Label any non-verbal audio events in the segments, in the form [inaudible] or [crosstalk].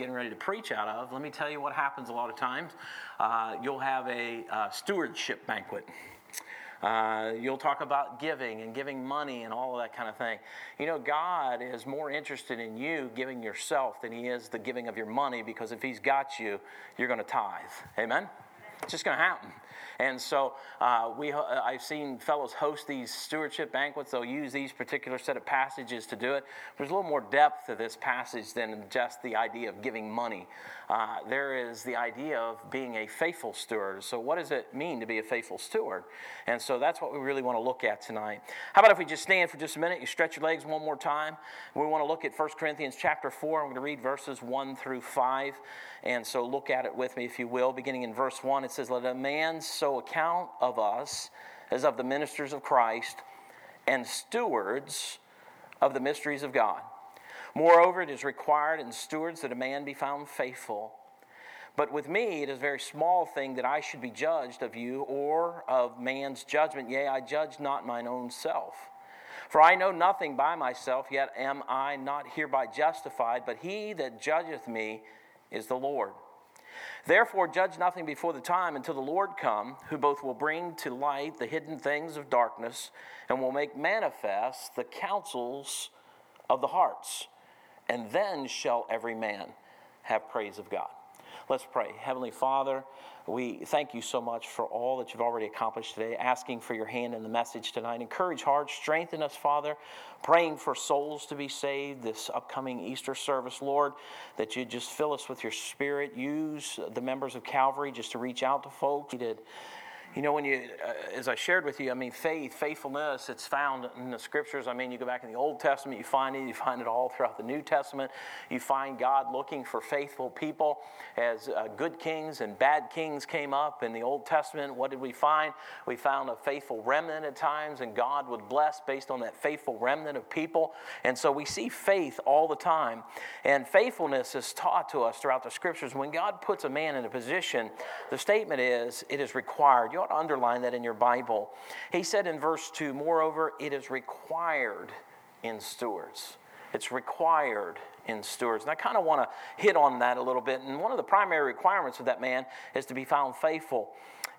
getting ready to preach out of, let me tell you what happens a lot of times. Uh, you'll have a uh, stewardship banquet. Uh, you'll talk about giving and giving money and all of that kind of thing. You know, God is more interested in you giving yourself than He is the giving of your money because if He's got you, you're going to tithe. Amen? It's just going to happen. And so uh, we, uh, I've seen fellows host these stewardship banquets. They'll use these particular set of passages to do it. There's a little more depth to this passage than just the idea of giving money. Uh, there is the idea of being a faithful steward. So, what does it mean to be a faithful steward? And so that's what we really want to look at tonight. How about if we just stand for just a minute? You stretch your legs one more time. We want to look at 1 Corinthians chapter 4. I'm going to read verses 1 through 5. And so look at it with me, if you will. Beginning in verse 1, it says, Let a man so account of us as of the ministers of Christ and stewards of the mysteries of God. Moreover, it is required in stewards that a man be found faithful. But with me, it is a very small thing that I should be judged of you or of man's judgment. Yea, I judge not mine own self. For I know nothing by myself, yet am I not hereby justified, but he that judgeth me is the Lord. Therefore, judge nothing before the time until the Lord come, who both will bring to light the hidden things of darkness and will make manifest the counsels of the hearts. And then shall every man have praise of God. Let's pray. Heavenly Father, we thank you so much for all that you've already accomplished today, asking for your hand in the message tonight. Encourage hearts, strengthen us, Father, praying for souls to be saved this upcoming Easter service, Lord, that you just fill us with your spirit. Use the members of Calvary just to reach out to folks. You know, when you, uh, as I shared with you, I mean, faith, faithfulness, it's found in the scriptures. I mean, you go back in the Old Testament, you find it. You find it all throughout the New Testament. You find God looking for faithful people. As uh, good kings and bad kings came up in the Old Testament, what did we find? We found a faithful remnant at times, and God would bless based on that faithful remnant of people. And so we see faith all the time. And faithfulness is taught to us throughout the scriptures. When God puts a man in a position, the statement is, it is required. You ought to underline that in your Bible. He said in verse 2 Moreover, it is required in stewards. It's required in stewards. And I kind of want to hit on that a little bit. And one of the primary requirements of that man is to be found faithful.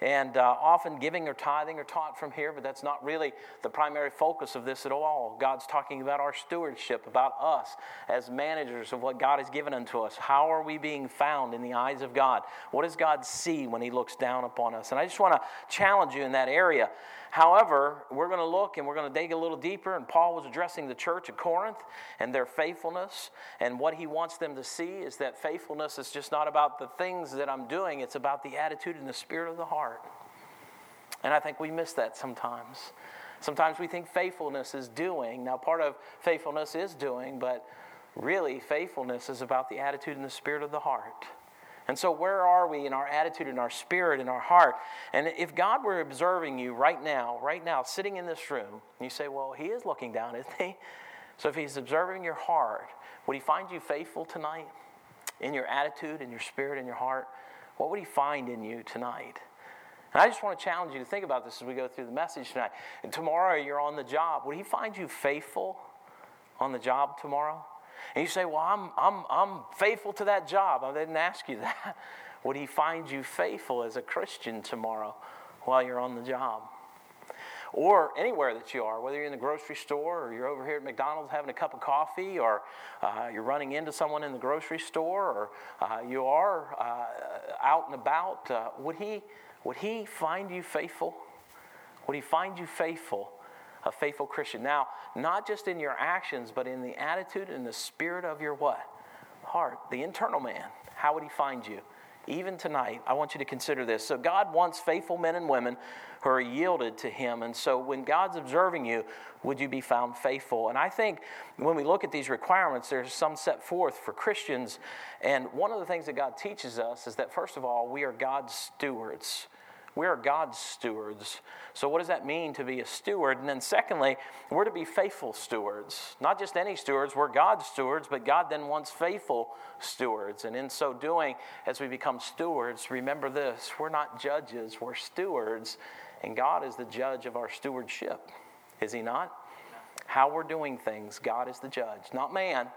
And uh, often giving or tithing are taught from here, but that's not really the primary focus of this at all. God's talking about our stewardship, about us as managers of what God has given unto us. How are we being found in the eyes of God? What does God see when He looks down upon us? And I just want to challenge you in that area. However, we're going to look and we're going to dig a little deeper. And Paul was addressing the church at Corinth and their faithfulness. And what he wants them to see is that faithfulness is just not about the things that I'm doing, it's about the attitude and the spirit of the heart. And I think we miss that sometimes. Sometimes we think faithfulness is doing. Now, part of faithfulness is doing, but really, faithfulness is about the attitude and the spirit of the heart. And so, where are we in our attitude, in our spirit, in our heart? And if God were observing you right now, right now, sitting in this room, you say, Well, He is looking down, [laughs] isn't He? So, if He's observing your heart, would He find you faithful tonight in your attitude, in your spirit, in your heart? What would He find in you tonight? And I just want to challenge you to think about this as we go through the message tonight. And tomorrow you're on the job. Would He find you faithful on the job tomorrow? And you say, Well, I'm, I'm, I'm faithful to that job. I didn't ask you [laughs] that. Would He find you faithful as a Christian tomorrow while you're on the job? Or anywhere that you are, whether you're in the grocery store or you're over here at McDonald's having a cup of coffee, or uh, you're running into someone in the grocery store, or uh, you are uh, out and about, uh, would, he, would He find you faithful? Would He find you faithful? A faithful Christian. Now, not just in your actions, but in the attitude and the spirit of your what? Heart, the internal man. How would he find you? Even tonight, I want you to consider this. So, God wants faithful men and women who are yielded to Him. And so, when God's observing you, would you be found faithful? And I think when we look at these requirements, there's some set forth for Christians. And one of the things that God teaches us is that, first of all, we are God's stewards. We are God's stewards. So, what does that mean to be a steward? And then, secondly, we're to be faithful stewards. Not just any stewards, we're God's stewards, but God then wants faithful stewards. And in so doing, as we become stewards, remember this we're not judges, we're stewards. And God is the judge of our stewardship. Is He not? How we're doing things, God is the judge, not man.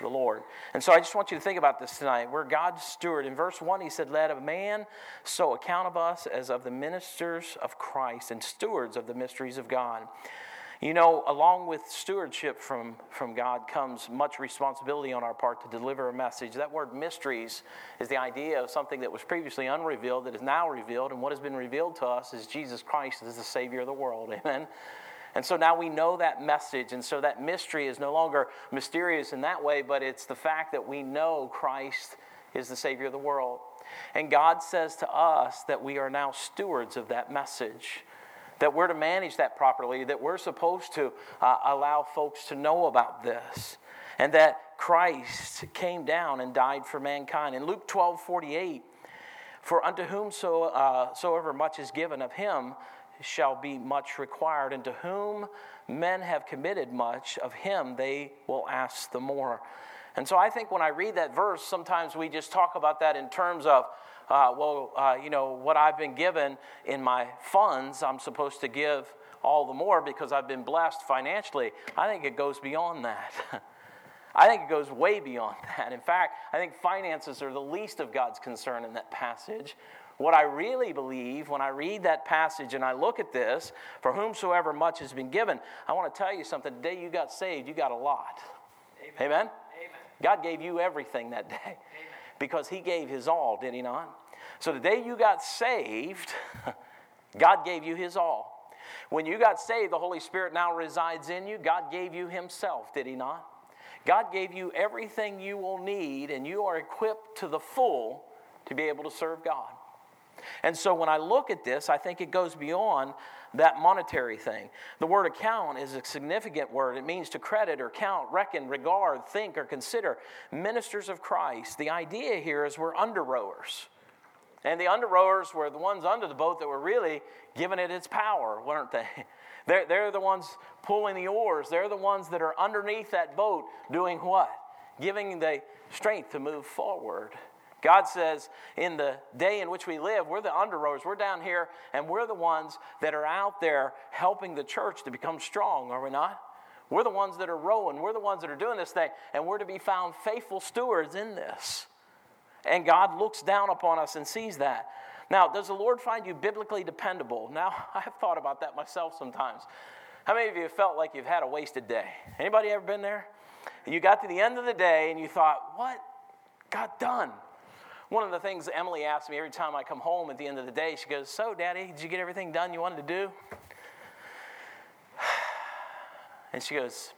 The Lord. And so I just want you to think about this tonight. We're God's steward. In verse 1, he said, Let a man so account of us as of the ministers of Christ and stewards of the mysteries of God. You know, along with stewardship from, from God comes much responsibility on our part to deliver a message. That word mysteries is the idea of something that was previously unrevealed that is now revealed, and what has been revealed to us is Jesus Christ as the Savior of the world. [laughs] Amen. And so now we know that message, and so that mystery is no longer mysterious in that way, but it's the fact that we know Christ is the Savior of the world. And God says to us that we are now stewards of that message, that we're to manage that properly, that we're supposed to uh, allow folks to know about this, and that Christ came down and died for mankind. In Luke 12 48, for unto whomsoever uh, much is given of him, shall be much required, and to whom men have committed much, of him they will ask the more. And so I think when I read that verse, sometimes we just talk about that in terms of, uh, well, uh, you know, what I've been given in my funds, I'm supposed to give all the more because I've been blessed financially. I think it goes beyond that. [laughs] I think it goes way beyond that. In fact, I think finances are the least of God's concern in that passage. What I really believe when I read that passage and I look at this, for whomsoever much has been given, I want to tell you something. The day you got saved, you got a lot. Amen? Amen? Amen. God gave you everything that day Amen. because He gave His all, did He not? So the day you got saved, [laughs] God gave you His all. When you got saved, the Holy Spirit now resides in you. God gave you Himself, did He not? God gave you everything you will need, and you are equipped to the full to be able to serve God. And so when I look at this, I think it goes beyond that monetary thing. The word account is a significant word. It means to credit or count, reckon, regard, think, or consider. Ministers of Christ. The idea here is we're under rowers. And the under rowers were the ones under the boat that were really giving it its power, weren't they? [laughs] They're, they're the ones pulling the oars. They're the ones that are underneath that boat doing what? Giving the strength to move forward. God says, in the day in which we live, we're the under rowers. We're down here, and we're the ones that are out there helping the church to become strong, are we not? We're the ones that are rowing. We're the ones that are doing this thing, and we're to be found faithful stewards in this. And God looks down upon us and sees that. Now, does the Lord find you biblically dependable? Now, [laughs] I've thought about that myself sometimes. How many of you have felt like you've had a wasted day? Anybody ever been there? You got to the end of the day and you thought, what got done? One of the things Emily asks me every time I come home at the end of the day, she goes, So, Daddy, did you get everything done you wanted to do? [sighs] And she goes,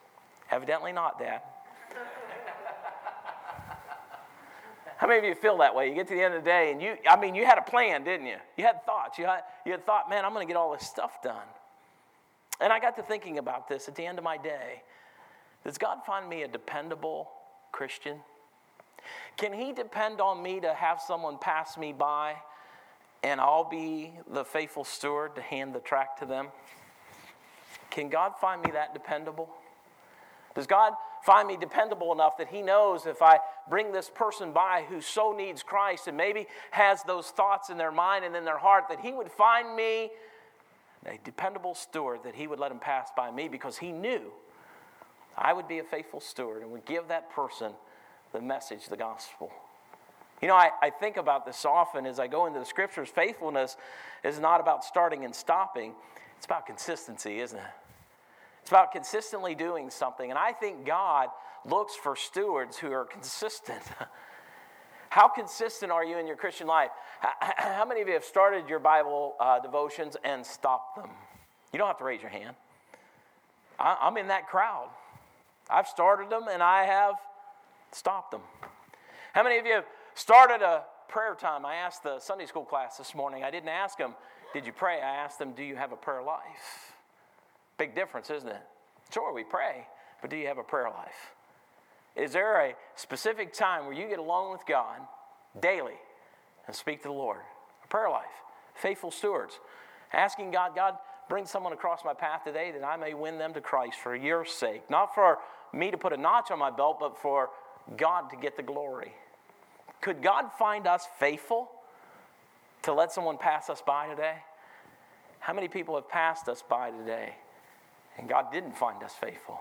Evidently not, Dad. [laughs] How many of you feel that way? You get to the end of the day and you, I mean, you had a plan, didn't you? You had thoughts. You had, you had thought, man, I'm going to get all this stuff done. And I got to thinking about this at the end of my day. Does God find me a dependable Christian? Can He depend on me to have someone pass me by and I'll be the faithful steward to hand the tract to them? Can God find me that dependable? Does God find me dependable enough that He knows if I bring this person by who so needs Christ and maybe has those thoughts in their mind and in their heart that He would find me a dependable steward, that He would let him pass by me because He knew I would be a faithful steward and would give that person the message, the gospel. You know, I, I think about this often as I go into the scriptures. Faithfulness is not about starting and stopping, it's about consistency, isn't it? It's about consistently doing something. And I think God looks for stewards who are consistent. [laughs] How consistent are you in your Christian life? How many of you have started your Bible uh, devotions and stopped them? You don't have to raise your hand. I, I'm in that crowd. I've started them and I have Stop them. How many of you have started a prayer time? I asked the Sunday school class this morning. I didn't ask them, Did you pray? I asked them, Do you have a prayer life? Big difference, isn't it? Sure, we pray, but do you have a prayer life? Is there a specific time where you get alone with God daily and speak to the Lord? A prayer life. Faithful stewards. Asking God, God, bring someone across my path today that I may win them to Christ for your sake. Not for me to put a notch on my belt, but for God to get the glory. Could God find us faithful to let someone pass us by today? How many people have passed us by today and God didn't find us faithful?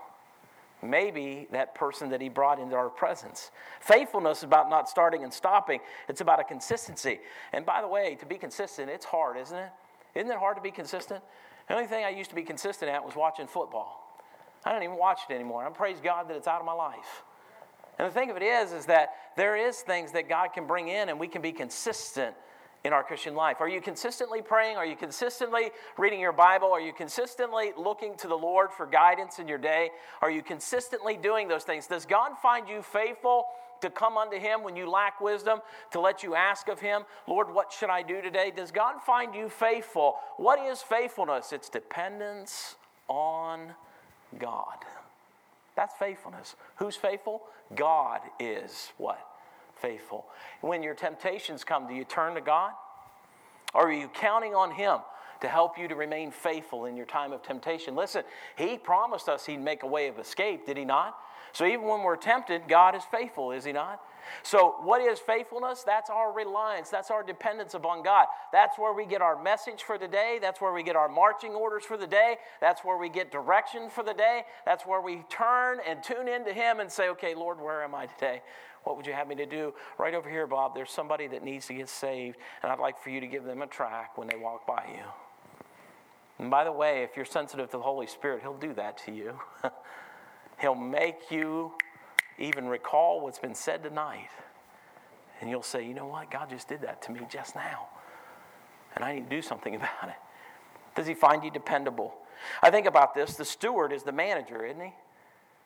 maybe that person that he brought into our presence. Faithfulness is about not starting and stopping, it's about a consistency. And by the way, to be consistent, it's hard, isn't it? Isn't it hard to be consistent? The only thing I used to be consistent at was watching football. I don't even watch it anymore. I praise God that it's out of my life. And the thing of it is, is that there is things that God can bring in and we can be consistent in our Christian life? Are you consistently praying? Are you consistently reading your Bible? Are you consistently looking to the Lord for guidance in your day? Are you consistently doing those things? Does God find you faithful to come unto Him when you lack wisdom, to let you ask of Him, Lord, what should I do today? Does God find you faithful? What is faithfulness? It's dependence on God. That's faithfulness. Who's faithful? God is what? faithful. When your temptations come, do you turn to God? Or are you counting on Him to help you to remain faithful in your time of temptation? Listen, He promised us He'd make a way of escape, did He not? So even when we're tempted, God is faithful, is He not? So, what is faithfulness? That's our reliance. That's our dependence upon God. That's where we get our message for the day. That's where we get our marching orders for the day. That's where we get direction for the day. That's where we turn and tune into Him and say, okay, Lord, where am I today? What would you have me to do? Right over here, Bob, there's somebody that needs to get saved, and I'd like for you to give them a track when they walk by you. And by the way, if you're sensitive to the Holy Spirit, He'll do that to you. [laughs] He'll make you even recall what's been said tonight. And you'll say, you know what? God just did that to me just now. And I need to do something [laughs] about it. Does He find you dependable? I think about this the steward is the manager, isn't he?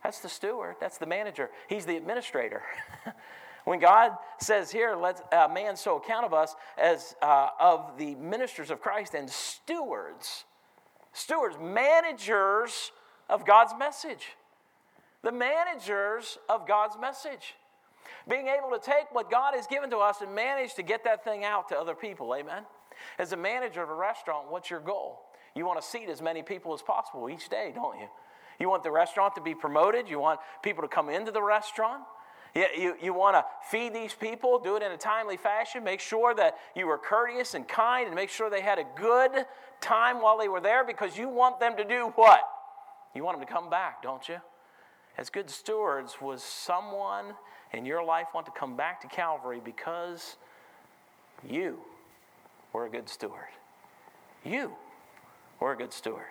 That's the steward, that's the manager. He's the administrator. [laughs] when God says here, let a man so account of us as uh, of the ministers of Christ and stewards, stewards, managers of God's message. The managers of God's message. Being able to take what God has given to us and manage to get that thing out to other people. Amen. As a manager of a restaurant, what's your goal? You want to seat as many people as possible each day, don't you? You want the restaurant to be promoted. You want people to come into the restaurant. You, you, you want to feed these people, do it in a timely fashion, make sure that you were courteous and kind, and make sure they had a good time while they were there because you want them to do what? You want them to come back, don't you? As good stewards, was someone in your life want to come back to Calvary because you were a good steward? You were a good steward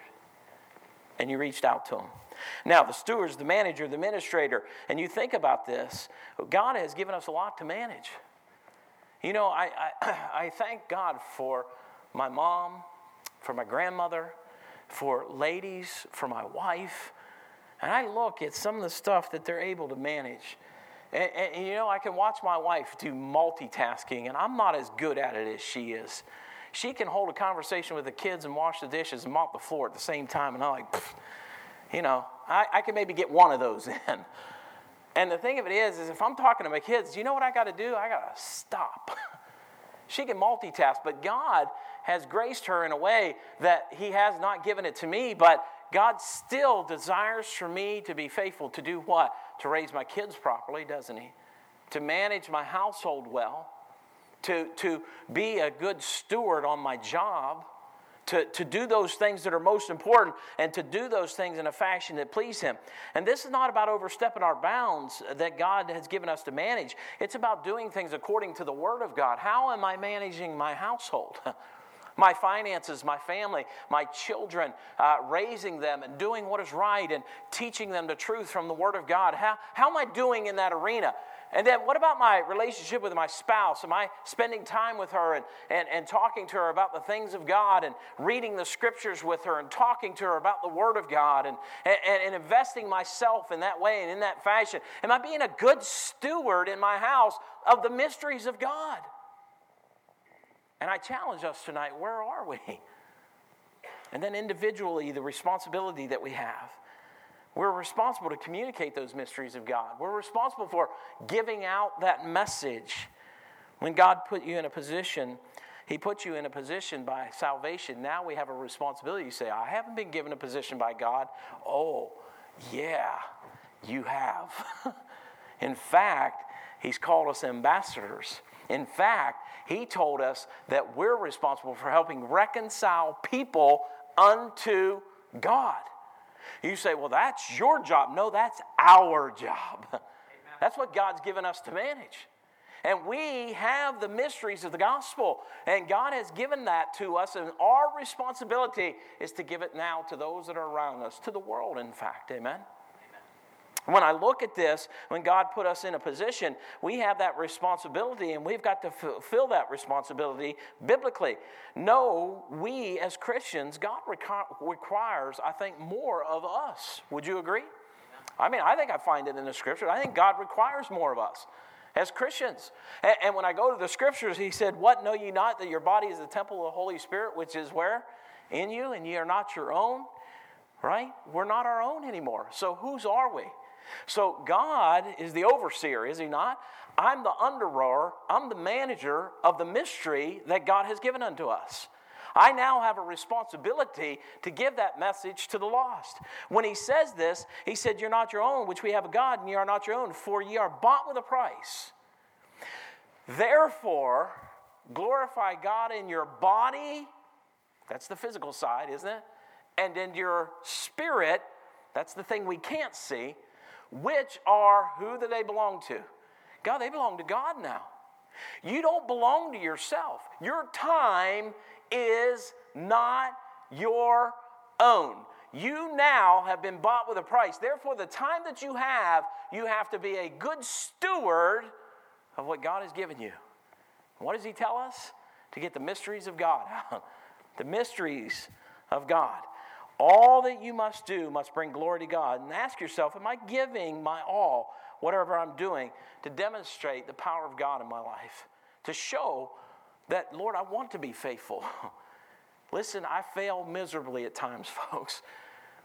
and you reached out to them. Now, the stewards, the manager, the administrator, and you think about this, God has given us a lot to manage. You know, I, I, [clears throat] I thank God for my mom, for my grandmother, for ladies, for my wife, and I look at some of the stuff that they're able to manage. And, and, you know, I can watch my wife do multitasking, and I'm not as good at it as she is. She can hold a conversation with the kids and wash the dishes and mop the floor at the same time. And I'm like, you know, I, I can maybe get one of those [laughs] in. And the thing of it is, is if I'm talking to my kids, you know what I got to do? I got to stop. [laughs] she can multitask, but God has graced her in a way that He has not given it to me, but God still desires for me to be faithful to do what? To raise my kids properly, doesn't He? To manage my household well to, to be a good steward on my job, to, to do those things that are most important, and to do those things in a fashion that please Him. And this is not about overstepping our bounds that God has given us to manage, it's about doing things according to the Word of God. How am I managing my household? [laughs] my finances, my family, my children, uh, raising them and doing what is right and teaching them the truth from the Word of God. How, how am I doing in that arena? And then what about my relationship with my spouse? Am I spending time with her and, and, and talking to her about the things of God and reading the scriptures with her and talking to her about the Word of God and, and, and investing myself in that way and in that fashion? Am I being a good steward in my house of the mysteries of God? And I challenge us tonight where are we? [laughs] And then individually, the responsibility that we have. We're responsible to communicate those mysteries of God. We're responsible for giving out that message. When God put you in a position, He put you in a position by salvation. Now we have a responsibility. You say, I haven't been given a position by God. Oh, yeah, you have. [laughs] in fact, He's called us ambassadors. In fact, He told us that we're responsible for helping reconcile people unto God. You say, well, that's your job. No, that's our job. That's what God's given us to manage. And we have the mysteries of the gospel, and God has given that to us, and our responsibility is to give it now to those that are around us, to the world, in fact. Amen. When I look at this, when God put us in a position, we have that responsibility and we've got to fulfill that responsibility biblically. No, we as Christians, God requires, I think, more of us. Would you agree? I mean, I think I find it in the scripture. I think God requires more of us as Christians. And, when I go to the scriptures, He said, What know ye not that your body is the temple of the Holy Spirit, which is where? In you, and ye are not your own? Right? We're not our own anymore. So whose are we? So God is the overseer, is He not? I'm the underrower, I'm the manager of the mystery that God has given unto us. I now have a responsibility to give that message to the lost. When he says this, he said, You're not your own, which we have a God, and ye are not your own, for ye are bought with a price. Therefore, glorify God in your body, that's the physical side, isn't it? And in your spirit, that's the thing we can't see, which are who do they belong to? God, they belong to God now. You don't belong to yourself. Your time is not your own. You now have been bought with a price. Therefore, the time that you have, you have to be a good steward of what God has given you. What does He tell us? To get the mysteries of God [laughs] the mysteries of God. All that you must do must bring glory to God. And ask yourself, am I giving my all, whatever I'm doing, to demonstrate the power of God in my life? To show that, Lord, I want to be faithful. [laughs] Listen, I fail miserably at times, [laughs] folks.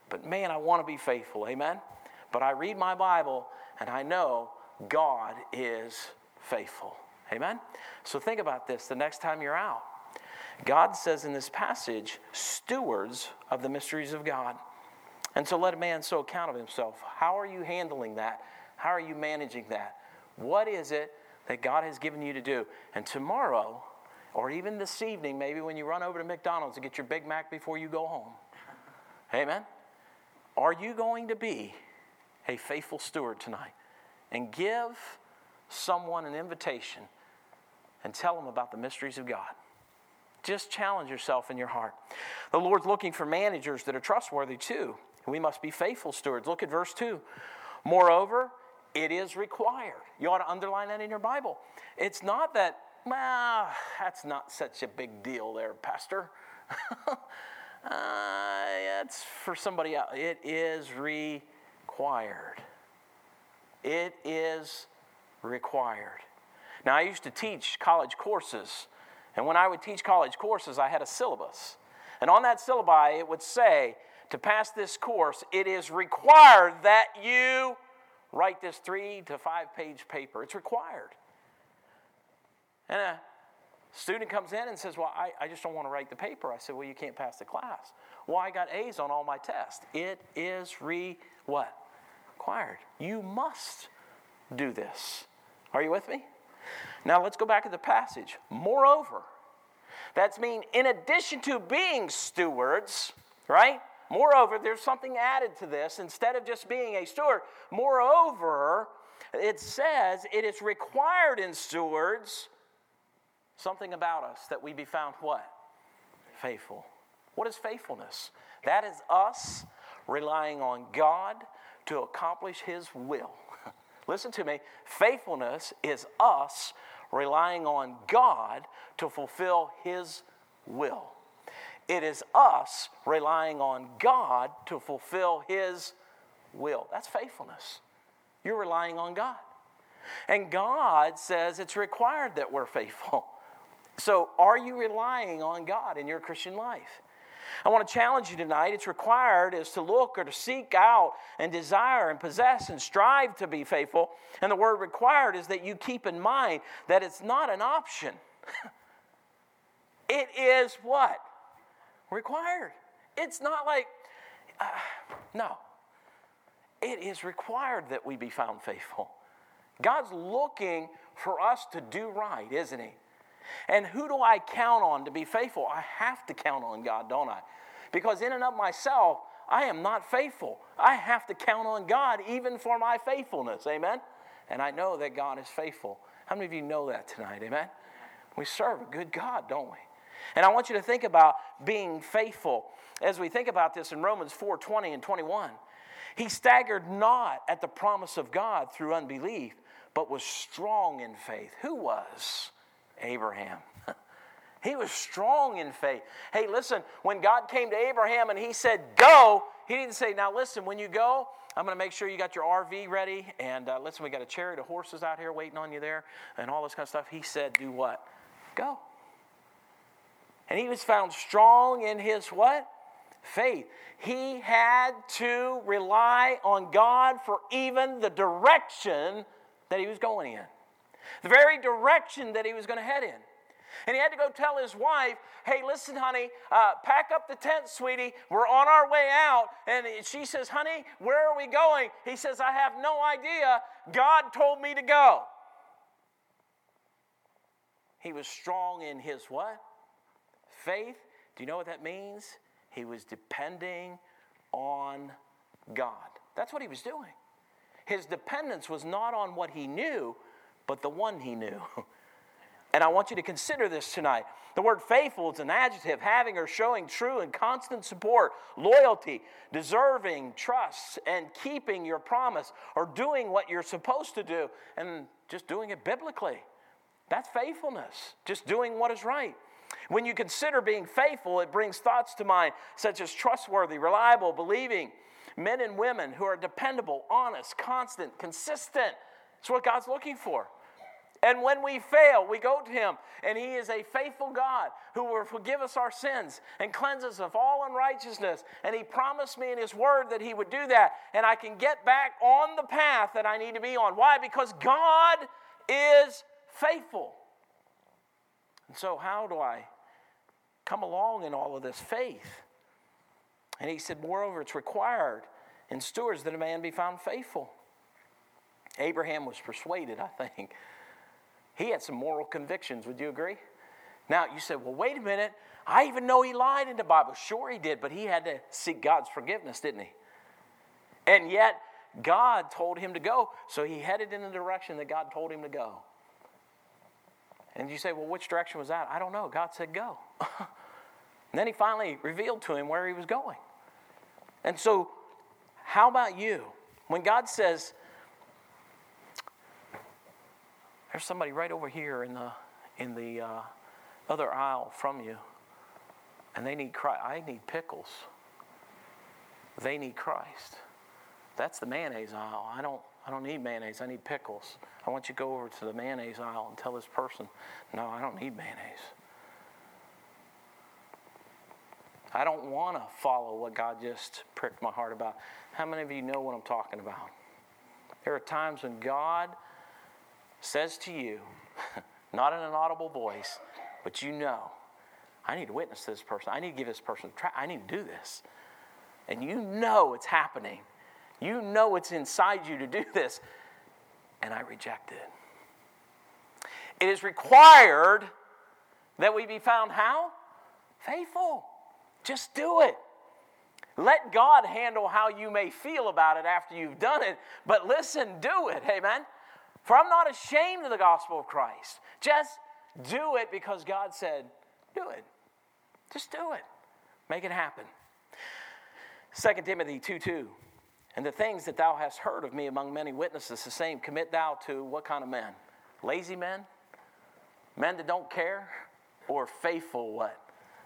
But man, I want to be faithful. Amen? But I read my Bible and I know God is faithful. Amen? So think about this the next time you're out. God says in this passage, stewards of the mysteries of God. And so let a man so account of himself. How are you handling that? How are you managing that? What is it that God has given you to do? And tomorrow, or even this evening, maybe when you run over to McDonald's to get your Big Mac before you go home. Amen? Are you going to be a faithful steward tonight and give someone an invitation and tell them about the mysteries of God? Just challenge yourself in your heart. The Lord's looking for managers that are trustworthy too. We must be faithful stewards. Look at verse 2. Moreover, it is required. You ought to underline that in your Bible. It's not that, well, that's not such a big deal there, Pastor. [laughs] uh, it's for somebody else. It is required. It is required. Now, I used to teach college courses and when I would teach college courses, I had a syllabus. And on that syllabi, it would say, to pass this course, it is required that you write this three to five page paper. It's required. And a student comes in and says, Well, I, I just don't want to write the paper. I said, Well, you can't pass the class. Well, I got A's on all my tests. It is re what? Required. You must do this. Are you with me? Now let's go back to the passage. Moreover, that's mean in addition to being stewards, right? Moreover, there's something added to this. Instead of just being a steward, moreover, it says it is required in stewards something about us that we be found what? Faithful. What is faithfulness? That is us relying on God to accomplish His will. [laughs] Listen to me. Faithfulness is us relying on God to fulfill His will. It is us relying on God to fulfill His will. That's faithfulness. You're relying on God. And God says it's required that we're faithful. So, are you relying on God in your Christian life? I want to challenge you tonight. It's required is to look or to seek out and desire and possess and strive to be faithful. And the word required is that you keep in mind that it's not an option. [laughs] it is what? Required. It's not like, uh, no. It is required that we be found faithful. God's looking for us to do right, isn't He? And who do I count on to be faithful? I have to count on God, don't I? Because in and of myself, I am not faithful. I have to count on God even for my faithfulness. Amen? And I know that God is faithful. How many of you know that tonight? Amen? We serve a good God, don't we? And I want you to think about being faithful as we think about this in Romans 4 20 and 21. He staggered not at the promise of God through unbelief, but was strong in faith. Who was? Abraham. [laughs] he was strong in faith. Hey, listen, when God came to Abraham and he said, Go, he didn't say, Now listen, when you go, I'm going to make sure you got your RV ready. And uh, listen, we got a chariot of horses out here waiting on you there and all this kind of stuff. He said, Do what? Go. And he was found strong in his what? Faith. He had to rely on God for even the direction that he was going in, the very direction that he was going to head in. And he had to go tell his wife, hey, listen, honey, uh, pack up the tent, sweetie. We're on our way out. And she says, honey, where are we going? He says, I have no idea. God told me to go. He was strong in his what? Faith. Do you know what that means? He was depending on God. That's what he was doing. His dependence was not on what he knew, but the one he knew. [laughs] And I want you to consider this tonight. The word faithful is an adjective having or showing true and constant support, loyalty, deserving, trust, and keeping your promise or doing what you're supposed to do and just doing it biblically. That's faithfulness, just doing what is right. When you consider being faithful, it brings thoughts to mind such as trustworthy, reliable, believing, men and women who are dependable, honest, constant, consistent. It's what God's looking for. And when we fail, we go to Him, and He is a faithful God who will forgive us our sins and cleanse us of all unrighteousness. And He promised me in His Word that He would do that, and I can get back on the path that I need to be on. Why? Because God is faithful. And so, how do I come along in all of this faith? And He said, Moreover, it's required in stewards that a man be found faithful. Abraham was persuaded, I think he had some moral convictions. Would you agree? Now, you said, well, wait a minute. I even know he lied in the Bible. Sure, he did, but he had to seek God's forgiveness, didn't he? And yet, God told him to go, so he headed in the direction that God told him to go. And you say, well, which direction was that? I don't know. God said go. [laughs] then he finally revealed to him where he was going. And so, how about you? When God says, There's somebody right over here in the in the uh, other aisle from you, and they need Christ. I need pickles. They need Christ. That's the mayonnaise aisle. I don't. I don't need mayonnaise. I need pickles. I want you to go over to the mayonnaise aisle and tell this person, no, I don't need mayonnaise. I don't want to follow what God just pricked my heart about. How many of you know what I'm talking about? There are times when God says to you, [laughs] not in an audible voice, but you know, I need to witness to this person. I need to give this person a try. I need to do this. And you know it's happening. You know it's inside you to do this. And I reject it. It is required that we be found how? Faithful. Just do it. Let God handle how you may feel about it after you've done it, but listen, do it. Amen. For I'm not ashamed of the gospel of Christ. Just do it because God said, do it. Just do it. Make it happen. 2 Timothy 2 2. And the things that thou hast heard of me among many witnesses, the same commit thou to what kind of men? Lazy men? Men that don't care? Or faithful what?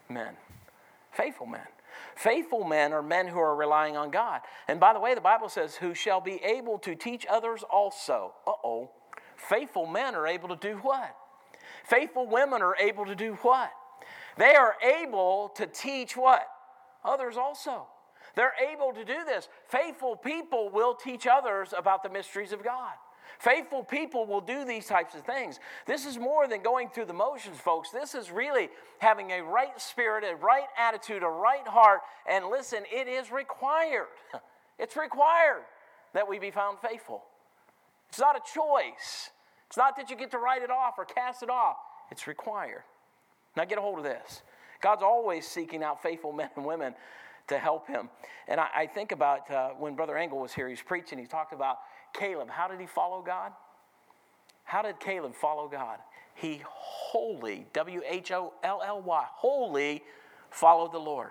Men. Faithful men. Faithful men are men who are relying on God. And by the way, the Bible says, who shall be able to teach others also. Uh oh. Faithful men are able to do what? Faithful women are able to do what? They are able to teach what? Others also. They're able to do this. Faithful people will teach others about the mysteries of God. Faithful people will do these types of things. This is more than going through the motions, folks. This is really having a right spirit, a right attitude, a right heart. And listen, it is required. [laughs] It's required that we be found faithful. It's not a choice. It's not that you get to write it off or cast it off. It's required. Now get a hold of this. God's always seeking out faithful [laughs] men and women to help him. And I, I think about uh, when Brother Engel was here, he's preaching, he talked about Caleb. How did he follow God? How did Caleb follow God? He wholly, W H O L L Y, wholly followed the Lord.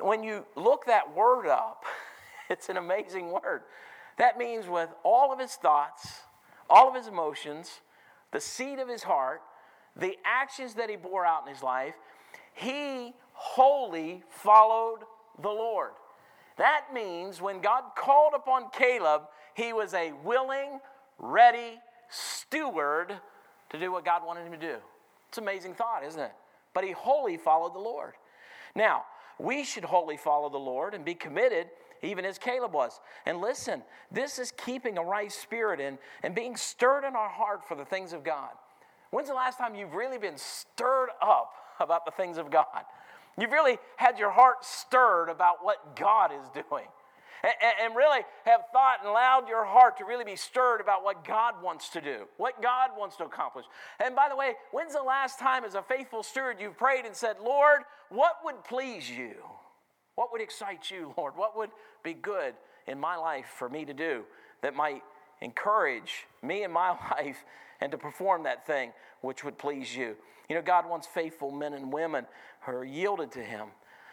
When you look that word up, [laughs] it's an amazing word. That means with all of his thoughts, all of his emotions, the seed of his heart, the actions that he bore out in his life, he wholly followed the Lord. That means when God called upon Caleb, he was a willing, ready steward to do what God wanted him to do. It's an amazing thought, isn't it? But he wholly followed the Lord. Now, we should wholly follow the Lord and be committed, even as Caleb was. And listen, this is keeping a right spirit in and being stirred in our heart for the things of God. When's the last time you've really been stirred up [laughs] about the things of God? You've really had your heart stirred about what God is doing. And, and, really have thought and allowed your heart to really be stirred about what God wants to do, what God wants to accomplish. And by the way, when's the last time, as a faithful steward, you've prayed and said, Lord, what would please you? What would excite you, Lord? What would be good in my life for me to do that might encourage me in my [laughs] life and to perform that thing which would please you? You know, God wants faithful men and women who are yielded to Him.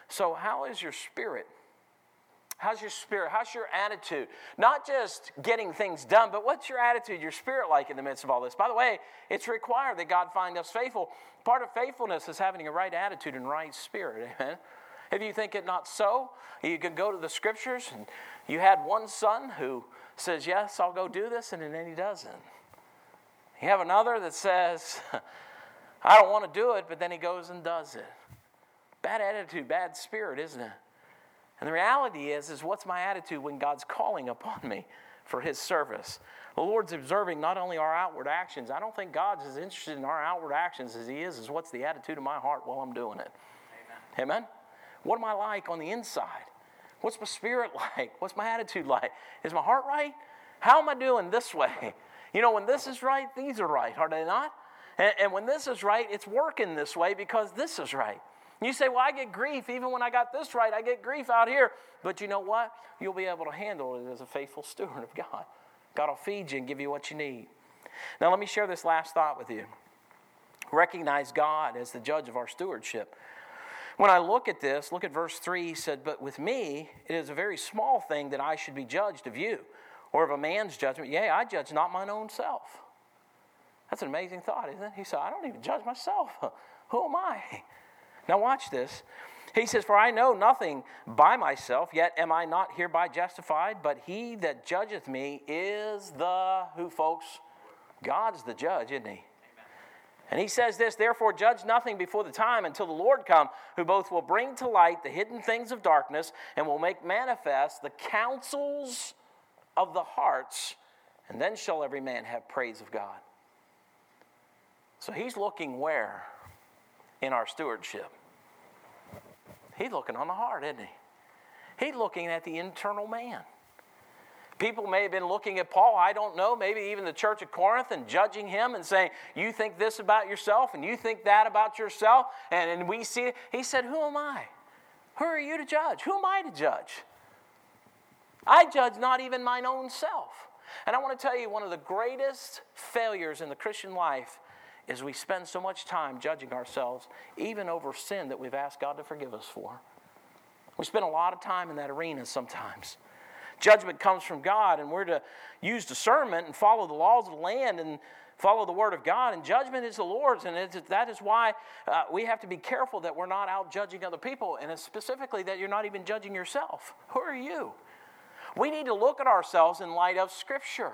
So, how is your spirit? How's your spirit? How's your attitude? Not just getting things done, but what's your attitude, your spirit like in the midst of all this? By the way, it's required that God find us faithful. Part of faithfulness is having a right attitude and right spirit. Amen. If you think it not so, you can go to the scriptures and you had one son who says, Yes, I'll go do this, and then he doesn't. You have another that says, I don't want to do it, but then he goes and does it. Bad attitude, bad spirit, isn't it? And the reality is, is what's my attitude when God's calling upon me for his service? The Lord's observing not only our outward actions. I don't think God's as interested in our outward actions as he is, is what's the attitude of my heart while I'm doing it. Amen. Amen? What am I like on the inside? What's my spirit [laughs] like? What's my attitude like? Is my heart right? How am I doing this [laughs] way? You know, when this is right, these are right, are they not? And, and when this is right, it's working this way because this is right. You say, Well, I get grief. Even when I got this right, I get grief out here. But you know what? You'll be able to handle it as a faithful [laughs] steward of God. God will feed you and give you what you need. Now, let me share this last thought with you. Recognize God as the judge of our stewardship. When I look at this, look at verse 3, he said, But with me, it is a very small thing that I should be judged of you, or of a man's judgment. Yea, I judge not mine own self. That's an amazing thought, isn't it? He said, I don't even judge myself. [laughs] Who am I? Now, watch this. He says, For I know nothing by myself, yet am I not hereby justified, but he that judgeth me is the, who, folks? God's the judge, isn't he? And he says this, therefore, judge nothing before the time until the Lord come, who both will bring to light the hidden things of darkness and will make manifest the counsels of the hearts, and then shall every man have praise of God. So he's looking where? In our stewardship. He's looking on the heart, isn't he? He's looking at the internal man. People may have been looking at Paul, I don't know, maybe even the church of Corinth, and judging him and saying, You think this about yourself, and you think that about yourself. And, and we see, he said, Who am I? Who are you to judge? Who am I to judge? I judge not even mine own self. And I want to tell you, one of the greatest failures in the Christian life is we spend so much time judging ourselves, even over sin that we've asked God to forgive us for. We spend a lot of time in that arena sometimes. Judgment comes from God, and we're to use discernment and follow the laws of the land and follow the word of God. And judgment is the Lord's, and that is why uh, we have to be careful that we're not out judging other people, and specifically that you're not even judging yourself. Who are you? We need to look at ourselves in light of Scripture.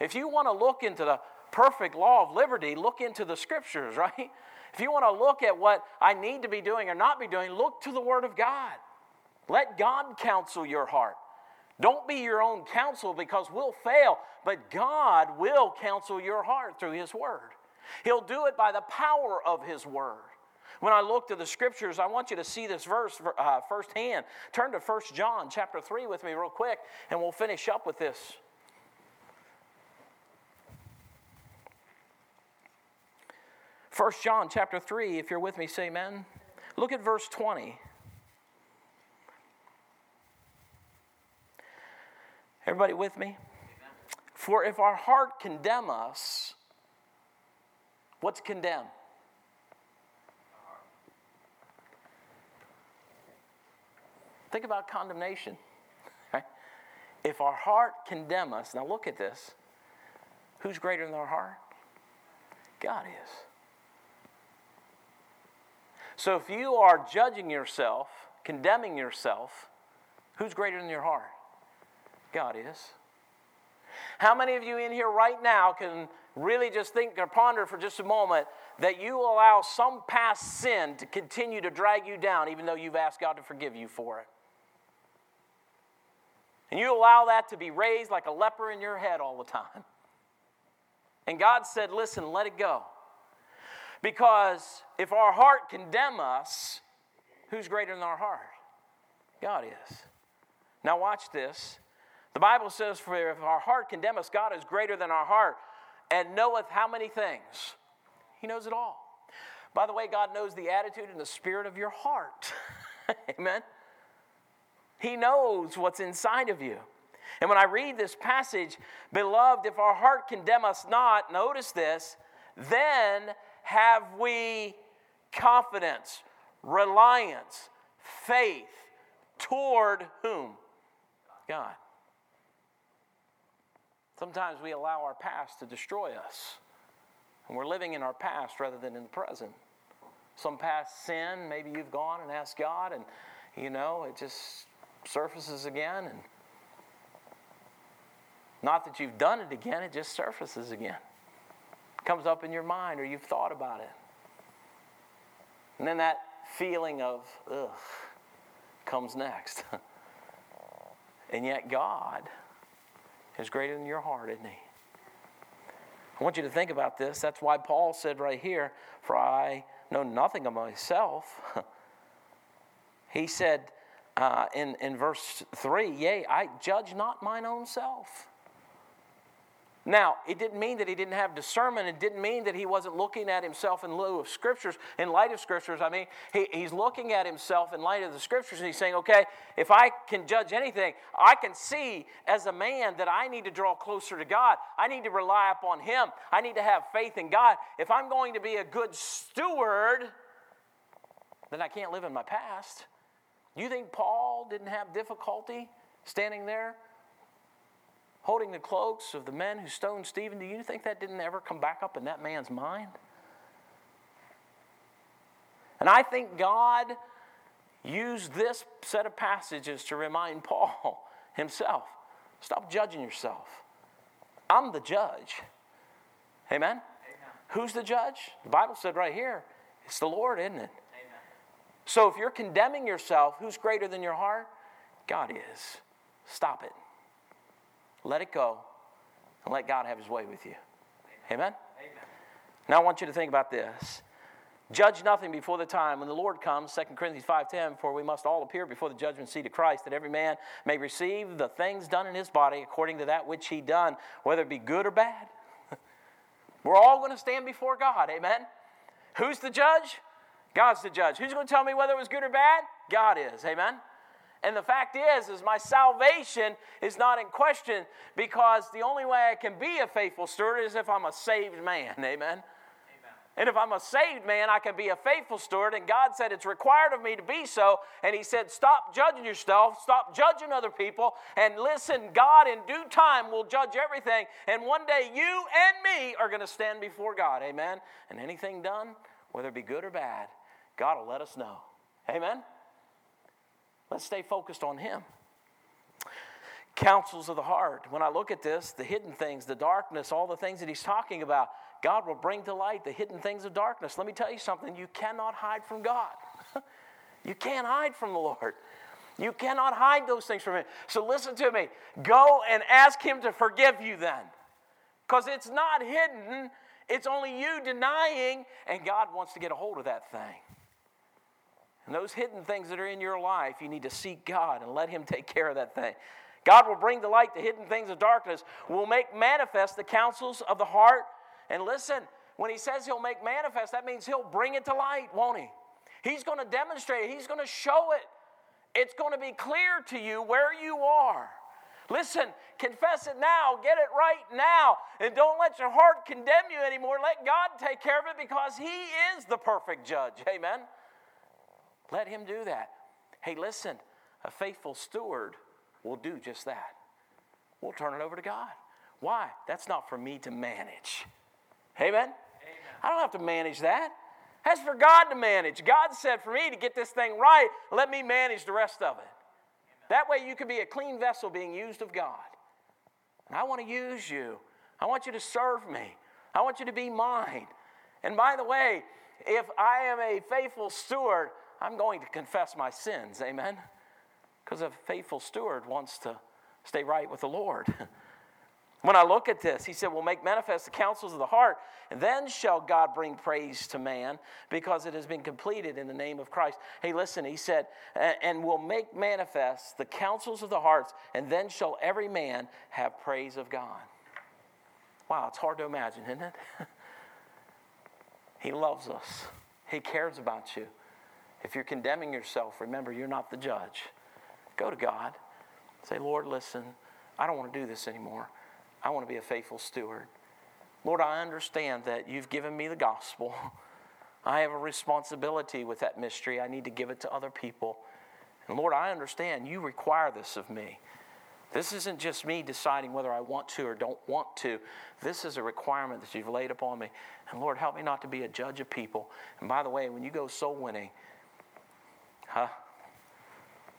If you want to look into the perfect law of liberty, look into the Scriptures, [laughs] right? If you want to look at what I need to be doing or not be doing, look to the Word of God. Let God counsel your heart. Don't be your own counsel because we'll fail, but God will counsel your heart through His Word. He'll do it by the power of His Word. When I look to the scriptures, I want you to see this verse uh, firsthand. Turn to 1 John chapter 3 with me, real quick, and we'll finish up with this. 1 John chapter 3, if you're with me, say amen. Look at verse 20. Everybody with me? Amen. For if our heart condemn us, what's condemn? Think about condemnation. Right? If our heart condemn us, now look at this. Who's greater than our heart? God is. So if you are judging yourself, condemning yourself, who's greater than your heart? God is. How many of you in here right now can really just think or ponder for just a moment that you allow some past sin to continue to drag you down even though you've asked God to forgive you for it? And you allow that to be raised like a leper in your head all the time. And God said, Listen, let it go. Because if our heart condemn us, who's greater than our heart? God is. Now, watch this. The Bible says, For if our heart condemn us, God is greater than our heart and knoweth how many things? He knows it all. By the way, God knows the attitude and the spirit of your heart. [laughs] Amen. He knows what's inside of you. And when I read this passage, beloved, if our heart condemn us not, notice this, then have we confidence, reliance, faith toward whom? God. Sometimes we allow our past to destroy us. And we're living in our past rather than in the present. Some past sin, maybe you've gone and asked God, and you know, it just surfaces again. And not that you've done it again, it just surfaces again. Comes up in your mind, or you've thought about it. And then that feeling of, ugh, comes next. [laughs] and yet, God is greater than your heart, isn't He? I want you to think about this. That's why Paul said right here, For I know nothing of myself. [laughs] he said uh, in, in verse 3, Yea, I judge not mine own self. Now, it didn't mean that he didn't have discernment. It didn't mean that he wasn't looking at himself in lieu of scriptures, in light of scriptures. I mean, he, he's looking at himself in light of the scriptures and he's saying, okay, if I can judge anything, I can see as a man that I need to draw closer to God. I need to rely upon him. I need to have faith in God. If I'm going to be a good steward, then I can't live in my past. You think Paul didn't have difficulty standing there holding the cloaks of the men who stoned Stephen, do you think that didn't ever come back up in that man's mind? And I think God used this set of passages to remind Paul [laughs] himself stop judging yourself. I'm the judge. Amen? Amen? Who's the judge? The Bible said right here, it's the Lord, isn't it? Amen. So if you're condemning yourself, who's greater than your heart? God is. Stop it. Let it go and let God have his way with you. Amen? Amen? Now I want you to think about this. Judge nothing before the time when the Lord comes, 2 Corinthians 5:10, for we must all appear before the judgment seat of Christ, that every man may receive the things done in his body according to that which he done, whether it be good or bad. [laughs] We're all going to stand before God, amen? Who's the judge? God's the judge. Who's going to tell me whether it was good or bad? God is, amen? And the fact is, is my salvation is not in question because the only way I can be a faithful steward is if I'm a saved man. [laughs] Amen. Amen. And if I'm a saved man, I can be a faithful steward. And God said it's required of me to be so. And He said, stop judging yourself, stop judging other people, and listen, God in due time will judge everything. And one day you and me are going to stand before God. Amen. And anything done, whether it be good or bad, God will let us know. Amen. Let's stay focused on Him. Counsels of the heart. When I look at this, the hidden things, the darkness, all the things that He's talking about, God will bring to light the hidden things of darkness. Let me tell you something you cannot hide from God. [laughs] you can't hide from the Lord. You cannot hide those things from Him. So listen to me. Go and ask Him to forgive you then. Because it's not hidden, it's only you denying, and God wants to get a hold of that thing. And those hidden things that are in your life, you need to seek God and let Him take care of that thing. God will bring to light the hidden things of darkness, will make manifest the counsels of the heart. And listen, when He says He'll make manifest, that means He'll bring it to light, won't He? He's going to demonstrate it, He's going to show it. It's going to be clear to you where you are. Listen, confess it now, get it right now, and don't let your heart condemn you anymore. Let God take care of it because He is the perfect judge. Amen. Let Him do that. Hey, listen, a faithful steward will do just that. We'll turn it over to God. Why? That's not for me to manage. Amen? Amen. I don't have to manage that. That's for God to manage. God said for me to get this thing right, let me manage the rest of it. That way you can be a clean vessel being used of God. And I want to use you. I want you to serve me. I want you to be mine. And by the way, if I am a faithful steward, I'm going to confess my sins. Amen? Because a faithful steward wants to stay right with the Lord. [laughs] When I look at this, he said, We'll make manifest the counsels of the heart, and then shall God bring praise to man because it has been completed in the name of Christ. Hey, listen, he said, And will make manifest the counsels of the hearts, and then shall every man have praise of God. Wow, it's hard to imagine, isn't it? [laughs] he loves us, He cares about you. If you're condemning yourself, remember you're not the judge. Go to God. Say, Lord, listen, I don't want to do this anymore. I want to be a faithful steward. Lord, I understand that you've given me the gospel. [laughs] I have a responsibility with that mystery. I need to give it to other people. And Lord, I understand you require this of me. This isn't just me deciding whether I want to or don't want to. This is a requirement that you've laid upon me. And Lord, help me not to be a judge of people. And by the way, when you go soul winning, huh?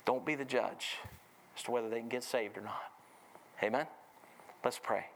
Don't be the judge as to whether they can get saved or not. Amen? Let's pray.